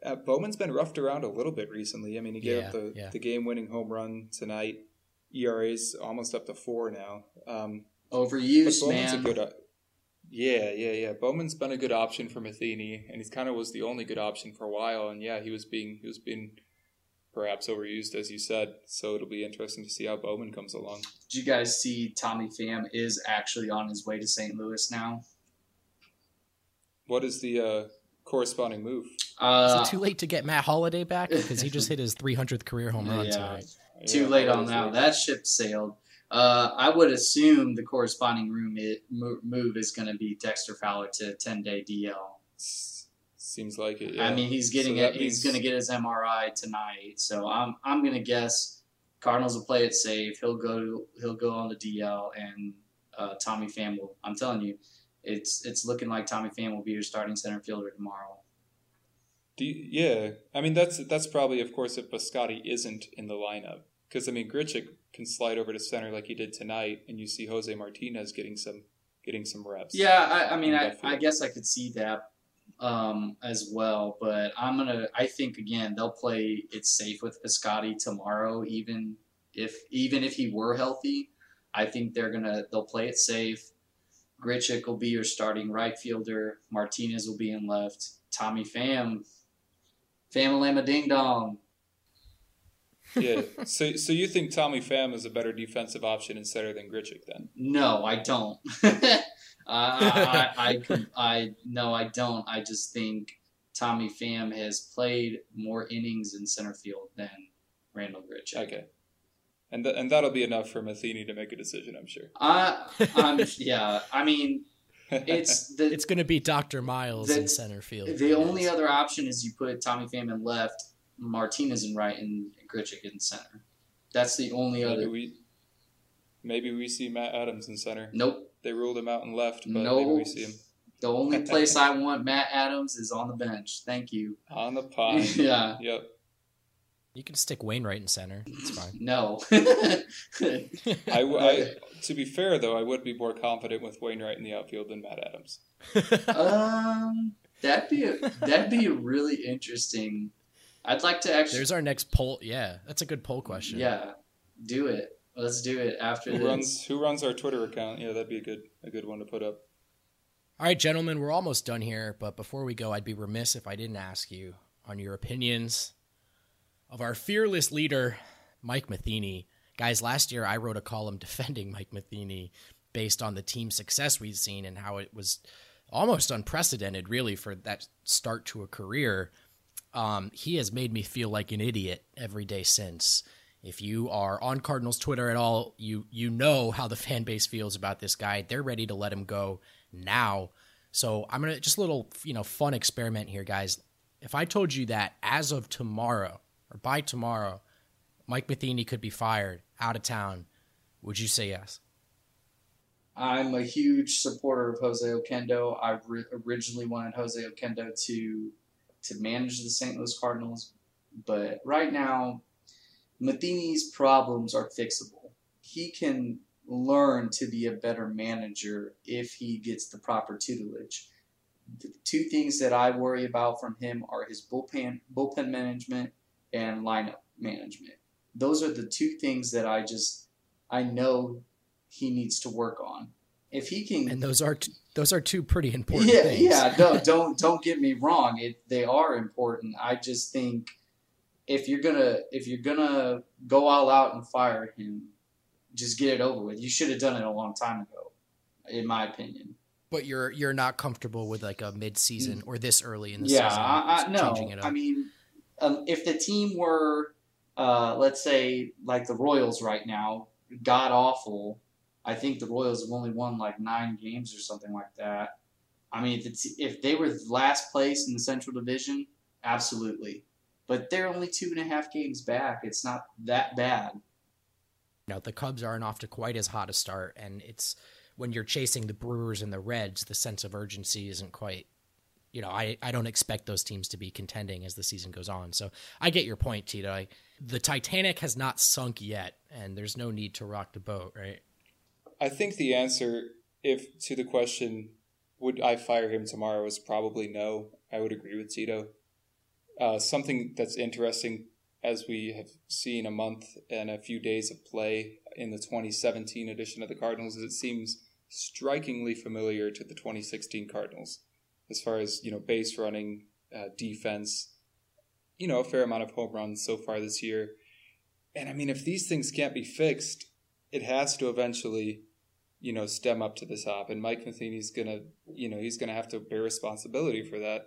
Uh, Bowman's been roughed around a little bit recently. I mean, he gave Yeah, up the, yeah. the game-winning home run tonight. ERA's almost up to four now. Um, but Overused, Bowman's man. a good. Uh, yeah, yeah, yeah. Bowman's been a good option for Matheny, and he's kind of was the only good option for a while. And yeah, he was being he was being perhaps overused, as you said. So it'll be interesting to see how Bowman comes along. Did you guys see Tommy Pham is actually on his way to St. Louis now? What is the uh, corresponding move? Is Uh, it too late to get Matt Holliday back [laughs] because he just hit his 300th career home run Yeah. tonight? too Yeah, late on that. it? That ship sailed. Uh, I would assume the corresponding room it, move is going to be Dexter Fowler to 10 day DL. Seems like it. Yeah. I mean, he's getting So it. that He's going to get his MRI tonight, so I'm I'm going to guess Cardinals will play it safe. He'll go he'll go on the DL, and uh, Tommy Pham will. I'm telling you, it's it's looking like Tommy Pham will be your starting center fielder tomorrow. Do you- yeah, I mean that's that's probably of course if Piscotty isn't in the lineup because I mean Grichuk can slide over to center like he did tonight, and you see Jose Martinez getting some getting some reps. Yeah, I, I mean, I, I guess I could see that um, as well, but I'm gonna. I think again they'll play it safe with Piscotty tomorrow, even if even if he were healthy. I think they're gonna they'll play it safe. Grichuk will be your starting right fielder. Martinez will be in left. Tommy Pham, Famalama Ding Dong. yeah. [laughs] So so you think Tommy Pham is a better defensive option in center than Grichuk then? No, I don't. [laughs] I, I, I, I, I, no, I don't. I just think Tommy Pham has played more innings in center field than Randal Grichuk. Okay. And th- and that'll be enough for Matheny to make a decision, I'm sure. I, I'm, yeah. I mean, it's [laughs] the It's going to be Dr. Miles The- in center field. the only other option is you put Tommy Pham in left, Martinez in right, and Grichuk in center. That's the only maybe other. we maybe we see Matt Adams in center. Nope. They ruled him out in left, but No. maybe we see him The only place [laughs] I want Matt Adams is on the bench. Thank you. on the pine. [laughs] Yeah. Yep. You can stick Wainwright in center. It's fine. No. [laughs] I, w- I- [laughs] to be fair though, I would be more confident with Wainwright in the outfield than Matt Adams. [laughs] um, that'd be a, that'd be really interesting. I'd like to actually, There's our next poll. Yeah, that's a good poll question. yeah, do it. Let's do it after Who this. runs who runs our Twitter account? Yeah, that'd be a good a good one to put up. All right, gentlemen, we're almost done here, but before we go, I'd be remiss if I didn't ask you on your opinions of our fearless leader, Mike Matheny. Guys, last year I wrote a column [laughs] defending Mike Matheny based on the team success we've seen and how it was almost unprecedented, really, for that start to a career. Um, he has made me feel like an idiot every day since. If you are on Cardinals Twitter at all, you you know how the [laughs] fan base feels about this guy. They're ready to let him go now. So I'm gonna just a little you know fun experiment here, guys. If I told you that as of tomorrow or by tomorrow, Mike Matheny could be fired out of town, would you say yes? I'm a huge supporter of Jose Oquendo. I ri- originally wanted Jose Oquendo to to manage the St. Louis Cardinals, but right now, Matheny's problems are fixable. He can learn to be a better manager if he gets the proper tutelage. The two things that I worry about from him are his bullpen bullpen management and lineup management. Those are the two things that I just I know he needs to work on. If he can, And those are t- those are two pretty important yeah, things. yeah, no, [laughs] don't don't get me wrong. It they are important. I just think if you're gonna if you're gonna go all out and fire him, just get it over with. You should have done it a long time ago, in my opinion. But you're you're not comfortable with like a mid season mm. or this early in the yeah, season. I, I, no. changing it up. I mean, um, if the team were, uh, let's say, like the Royals right now, god awful. I think the Royals have only won like nine games or something like that. I mean, if, if they were last place in the Central Division, absolutely. But they're only two and a half games back. It's not that bad. know, the Cubs aren't off to quite as hot a start, and it's when you're chasing the Brewers and the Reds, the sense of urgency isn't quite you know, I, I don't expect those teams to be contending as the season goes on. So I get your point, Tito. I, the Titanic has not sunk yet, and there's no need to rock the boat, right? I think the answer, if to the question, would I fire him tomorrow, is probably no. I would agree with Tito. Uh, something that's interesting, as we have seen a month and a few days of play in the 2017 edition of the Cardinals, is it seems strikingly familiar to the 2016 Cardinals as far as you know base running, uh, defense, you know a fair amount of home runs so far this year. And I mean, if these things can't be fixed, it has to eventually, you know, stem up to the top. And Mike Matheny's gonna, you know, he's gonna have to bear responsibility for that.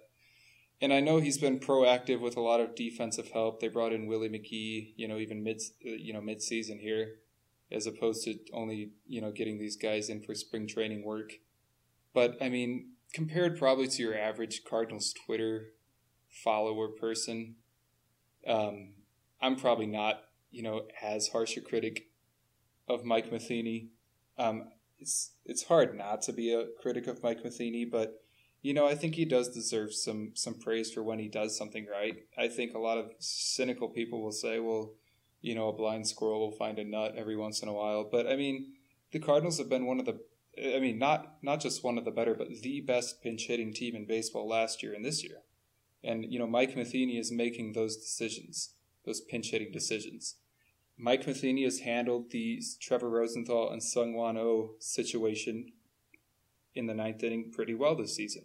And I know he's been proactive with a lot of defensive help. They brought in Willie McGee, you know, even mid, you know, mid season here, as opposed to only, you know, getting these guys in for spring training work. But I mean, compared probably to your average Cardinals Twitter follower person, um, I'm probably not, you know, as harsh a critic of Mike Matheny. Um, it's it's hard not to be a critic of Mike Matheny, but you know, I think he does deserve some some praise for when he does something right. I think a lot of cynical people will say, well, you know, a blind squirrel will find a nut every once in a while, but I mean, the Cardinals have been one of the I mean, not not just one of the better, but the best pinch hitting team in baseball last year and this year. And you know, Mike Matheny is making those decisions, those pinch hitting decisions. Mike Matheny has handled the Trevor Rosenthal and Seung-Hwan Oh situation in the ninth inning pretty well this season.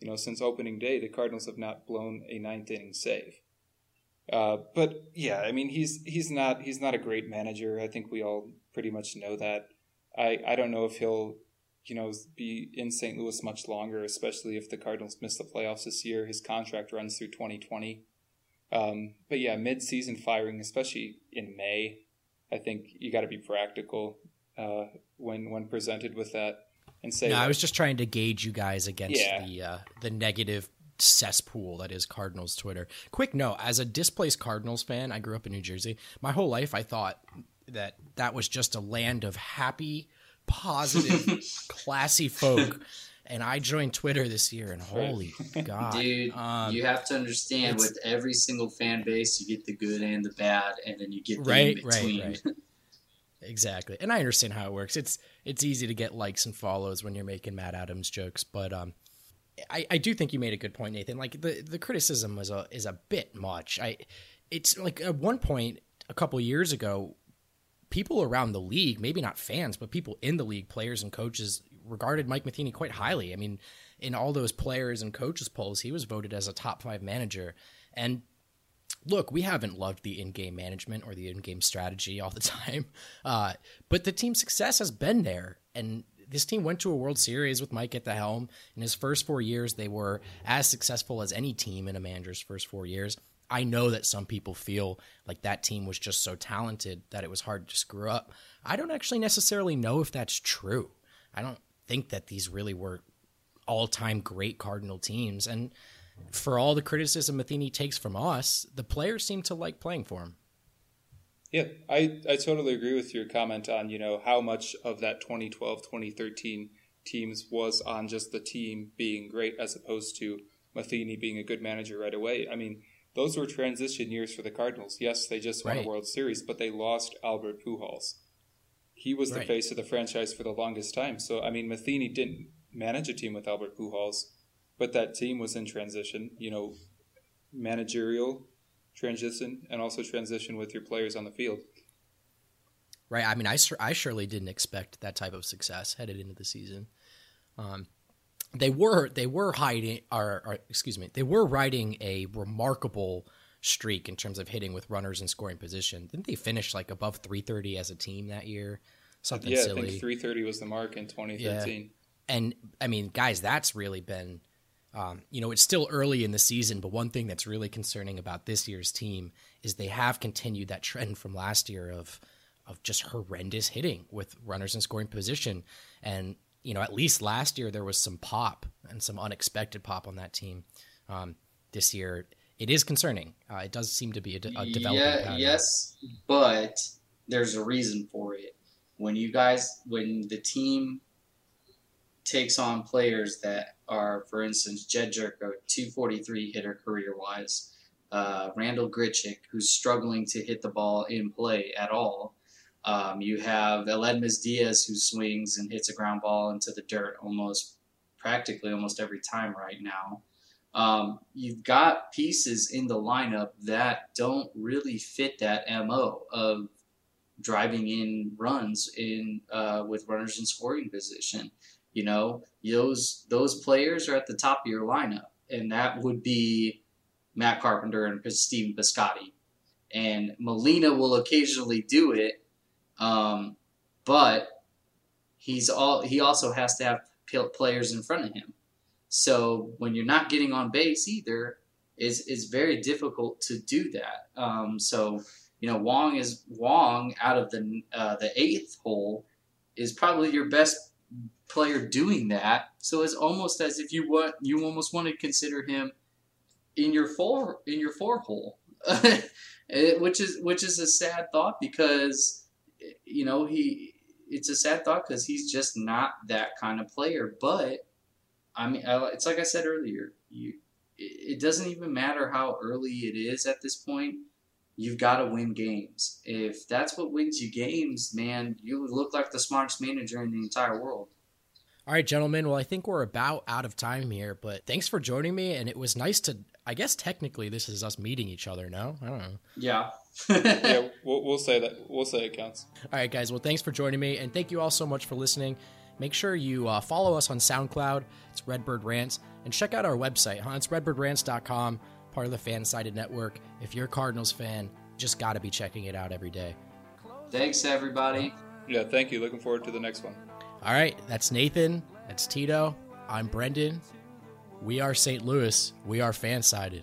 You know, since opening day, the Cardinals have not blown a ninth inning save. Uh, but yeah, I mean, he's he's not he's not a great manager. I think we all pretty much know that. I, I don't know if he'll, you know, be in St. Louis much longer, especially if the Cardinals miss the playoffs this year. His contract runs through 2020. Um, but yeah, mid-season firing, especially in May, I think you got to be practical uh, when when presented with that and say. No, I was just trying to gauge you guys against yeah. the uh, the negative cesspool that is Cardinals Twitter. Quick note: as a displaced Cardinals fan, I grew up in New Jersey. My whole life, I thought that that was just a land of happy, positive, [laughs] classy folk. And I joined Twitter this year, and holy god, dude! Um, you have to understand, with every single fan base, you get the good and the bad, and then you get the right, in between. Right, right. exactly, and I understand how it works. It's it's easy to get likes and follows when you're making Matt Adams jokes, but um, I, I do think you made a good point, Nathan. Like the, the criticism was a is a bit much. I it's like at one point a couple years ago, people around the league, maybe not fans, but people in the league, players and coaches, regarded Mike Matheny quite highly. I mean, in all those players and coaches polls, he was voted as a top five manager. And look, we haven't loved the in-game management or the in-game strategy all the [laughs] time, uh, but the team's success has been there. And this team went to a World Series with Mike at the helm. In his first four years, they were as successful as any team in a manager's first four years. I know that some people feel like that team was just so talented that it was hard to screw up. I don't actually necessarily know if that's true. I don't think that these really were all time great Cardinal teams. And for all the criticism Matheny takes from us, the players seem to like playing for him. Yeah, I, I totally agree with your comment on, you know, how much of that 2012 2013 teams was on just the team being great as opposed to Matheny being a good manager right away. I mean, those were transition years for the Cardinals. Yes, they just won right. a World Series, but they lost Albert Pujols. He was right. the face of the franchise for the longest time. So, I mean, Matheny didn't manage a team with Albert Pujols, but that team was in transition, you know, managerial transition and also transition with your players on the field. Right. I mean, I, I surely didn't expect that type of success headed into the season. Um, they were they were hiding or, or, excuse me they were riding a remarkable streak in terms of hitting with runners in scoring position. Didn't they finish like above 330 as a team that year? Something yeah, silly I think 330 was the mark in 2013 yeah. and i mean guys that's really been um, you know it's still early in the season but one thing that's really concerning about this year's team is they have continued that trend from last year of of just horrendous hitting with runners in scoring position. And you know, at least last year there was some pop and some unexpected pop on that team. Um, this year, it is concerning. Uh, it does seem to be a, de- a developing. Yeah, pattern. yes, but there's a reason for it. When you guys, when the team takes on players that are, for instance, Jedd Gyorko, 243 hitter career wise. Uh, Randal Grichuk, who's struggling to hit the ball in play at all. Um, you have Aledmys Diaz, who swings and hits a ground ball into the dirt almost practically almost every time right now. Um, you've got pieces in the lineup that don't really fit that mo of driving in runs in uh, with runners in scoring position. You know, those those players are at the top of your lineup, and that would be Matt Carpenter and Stephen Piscotty. And Molina will occasionally do it, um, but he's all he also has to have players in front of him. So when you're not getting on base either, is is very difficult to do that. Um, so you know, Wong is Wong out of the uh, the eighth hole is probably your best player doing that. So it's almost as if you want you almost want to consider him in your four in your four hole, [laughs] which is which is a sad thought because you know he it's a sad thought because he's just not that kind of player. But I mean, it's like I said earlier, you it doesn't even matter how early it is at this point you've got to win games. If that's what wins you games, man, you look like the smartest manager in the entire world. All right, gentlemen. Well, I think we're about out of time here, but thanks for joining me. And it was nice to, I guess technically this is us meeting each other now. I don't know. Yeah. [laughs] yeah, [laughs] we'll, we'll say that. We'll say it counts. All right, guys. Well, thanks for joining me. And thank you all so much for listening. Make sure you uh, follow us on SoundCloud. It's Redbird Rants. And check out our website, huh? It's redbirdrants.com part of the Fansided Network. If you're a Cardinals fan, just got to be checking it out every day. Thanks, everybody. Yeah, thank you. Looking forward to the next one. All right, that's Nathan. That's Tito. I'm Brendan. We are St. Louis. We are Fansided.